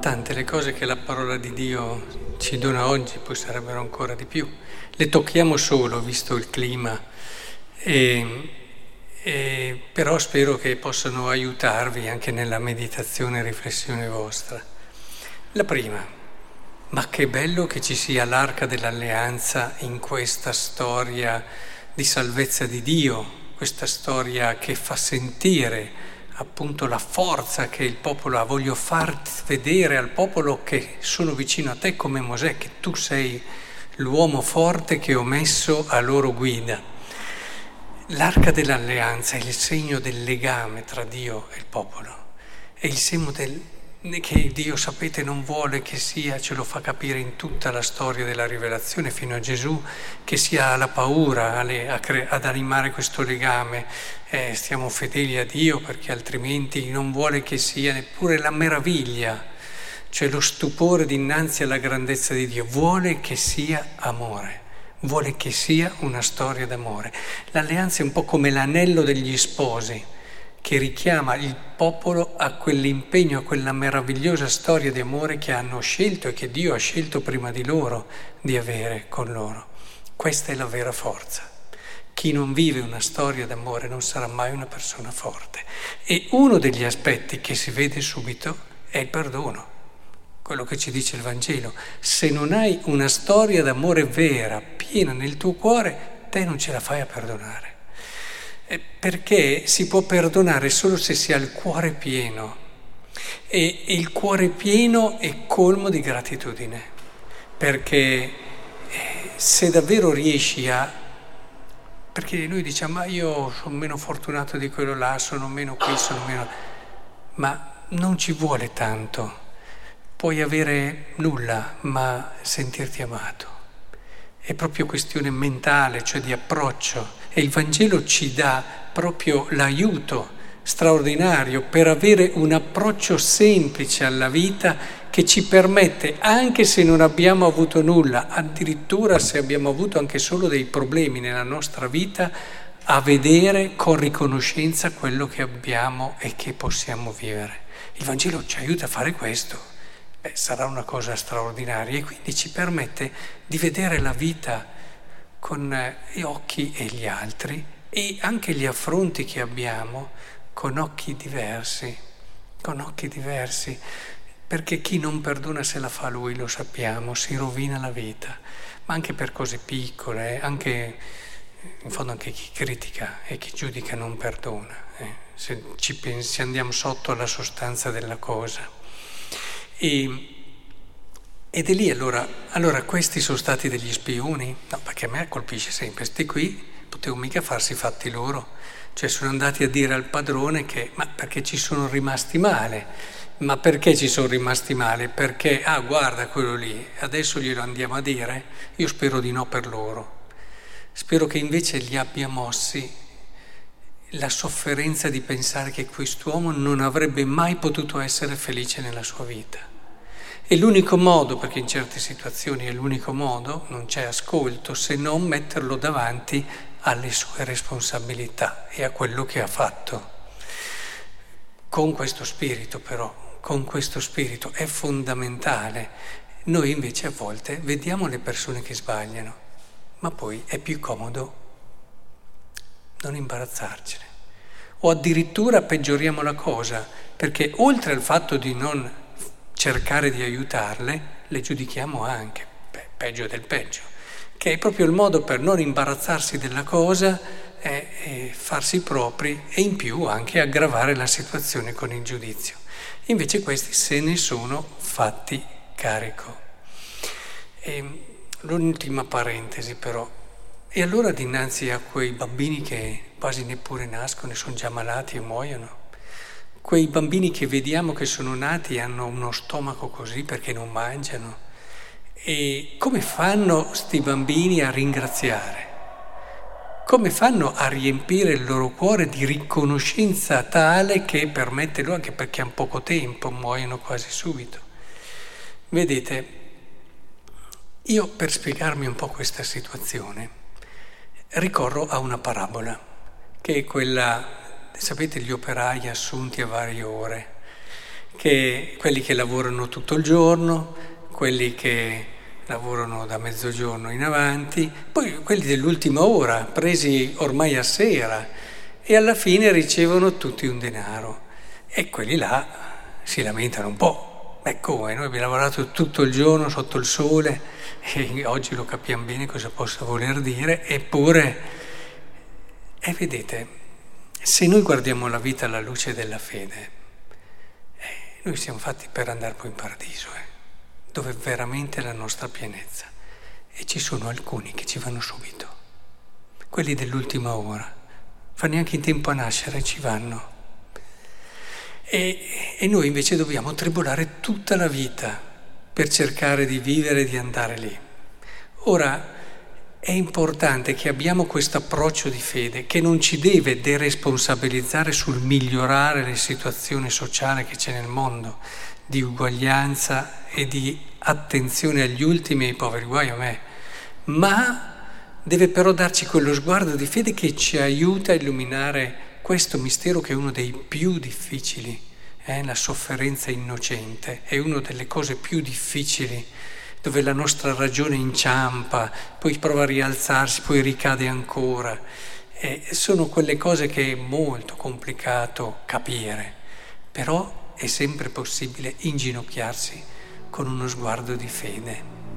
tante le cose che la parola di Dio ci dona oggi, poi sarebbero ancora di più. Le tocchiamo solo, visto il clima, e, e, però spero che possano aiutarvi anche nella meditazione e riflessione vostra. La prima, ma che bello che ci sia l'arca dell'alleanza in questa storia di salvezza di Dio, questa storia che fa sentire appunto la forza che il popolo ha. Voglio far vedere al popolo che sono vicino a te come Mosè, che tu sei l'uomo forte che ho messo a loro guida. L'arca dell'alleanza è il segno del legame tra Dio e il popolo, è il segno del, che Dio, sapete, non vuole che sia, ce lo fa capire in tutta la storia della rivelazione fino a Gesù, che sia la paura ad animare questo legame, eh, stiamo fedeli a Dio perché altrimenti non vuole che sia neppure la meraviglia, cioè lo stupore dinanzi alla grandezza di Dio, vuole che sia amore vuole che sia una storia d'amore. L'alleanza è un po' come l'anello degli sposi che richiama il popolo a quell'impegno, a quella meravigliosa storia di amore che hanno scelto e che Dio ha scelto prima di loro di avere con loro. Questa è la vera forza. Chi non vive una storia d'amore non sarà mai una persona forte. E uno degli aspetti che si vede subito è il perdono, quello che ci dice il Vangelo. Se non hai una storia d'amore vera, piena nel tuo cuore, te non ce la fai a perdonare perché si può perdonare solo se si ha il cuore pieno. E il cuore pieno è colmo di gratitudine, perché eh, se davvero riesci a... perché noi diciamo ma io sono meno fortunato di quello là, sono meno qui, sono meno... ma non ci vuole tanto, puoi avere nulla ma sentirti amato. È proprio questione mentale, cioè di approccio. E il Vangelo ci dà proprio l'aiuto straordinario per avere un approccio semplice alla vita che ci permette, anche se non abbiamo avuto nulla, addirittura se abbiamo avuto anche solo dei problemi nella nostra vita, a vedere con riconoscenza quello che abbiamo e che possiamo vivere. Il Vangelo ci aiuta a fare questo. Beh, sarà una cosa straordinaria e quindi ci permette di vedere la vita con gli occhi e gli altri e anche gli affronti che abbiamo con occhi diversi, con occhi diversi, perché chi non perdona se la fa lui, lo sappiamo, si rovina la vita, ma anche per cose piccole, eh, anche in fondo anche chi critica e chi giudica non perdona, eh, se ci pensi andiamo sotto alla sostanza della cosa. E, ed è lì allora, allora questi sono stati degli spioni? No, perché a me colpisce sempre, sti qui potevo mica farsi fatti loro. Cioè sono andati a dire al padrone che, ma perché ci sono rimasti male? Ma perché ci sono rimasti male? Perché, ah guarda quello lì, adesso glielo andiamo a dire? Io spero di no per loro. Spero che invece li abbia mossi la sofferenza di pensare che quest'uomo non avrebbe mai potuto essere felice nella sua vita. E l'unico modo, perché in certe situazioni è l'unico modo, non c'è ascolto, se non metterlo davanti alle sue responsabilità e a quello che ha fatto. Con questo spirito però, con questo spirito è fondamentale. Noi invece a volte vediamo le persone che sbagliano, ma poi è più comodo non imbarazzarcene. O addirittura peggioriamo la cosa, perché oltre al fatto di non cercare di aiutarle, le giudichiamo anche, Beh, peggio del peggio, che è proprio il modo per non imbarazzarsi della cosa e farsi propri e in più anche aggravare la situazione con il giudizio. Invece questi se ne sono fatti carico. E l'ultima parentesi però, e allora dinanzi a quei bambini che quasi neppure nascono e sono già malati e muoiono, quei bambini che vediamo che sono nati e hanno uno stomaco così perché non mangiano. E come fanno questi bambini a ringraziare? Come fanno a riempire il loro cuore di riconoscenza tale che permette loro, anche perché hanno poco tempo, muoiono quasi subito? Vedete, io per spiegarmi un po' questa situazione ricorro a una parabola, che è quella sapete gli operai assunti a varie ore, che quelli che lavorano tutto il giorno, quelli che lavorano da mezzogiorno in avanti, poi quelli dell'ultima ora, presi ormai a sera, e alla fine ricevono tutti un denaro. E quelli là si lamentano un po'. Beh, come? Noi abbiamo lavorato tutto il giorno sotto il sole e oggi lo capiamo bene cosa possa voler dire, eppure, e vedete, se noi guardiamo la vita alla luce della fede, eh, noi siamo fatti per andare poi in paradiso, eh, dove veramente è la nostra pienezza. E ci sono alcuni che ci vanno subito, quelli dell'ultima ora, fanno neanche in tempo a nascere, ci vanno. E, e noi invece dobbiamo tribolare tutta la vita per cercare di vivere e di andare lì. Ora, è importante che abbiamo questo approccio di fede che non ci deve deresponsabilizzare sul migliorare le situazioni sociali che c'è nel mondo, di uguaglianza e di attenzione agli ultimi e ai poveri, guai a me, ma deve però darci quello sguardo di fede che ci aiuta a illuminare questo mistero che è uno dei più difficili, eh? la sofferenza innocente, è una delle cose più difficili dove la nostra ragione inciampa, poi prova a rialzarsi, poi ricade ancora. E sono quelle cose che è molto complicato capire, però è sempre possibile inginocchiarsi con uno sguardo di fede.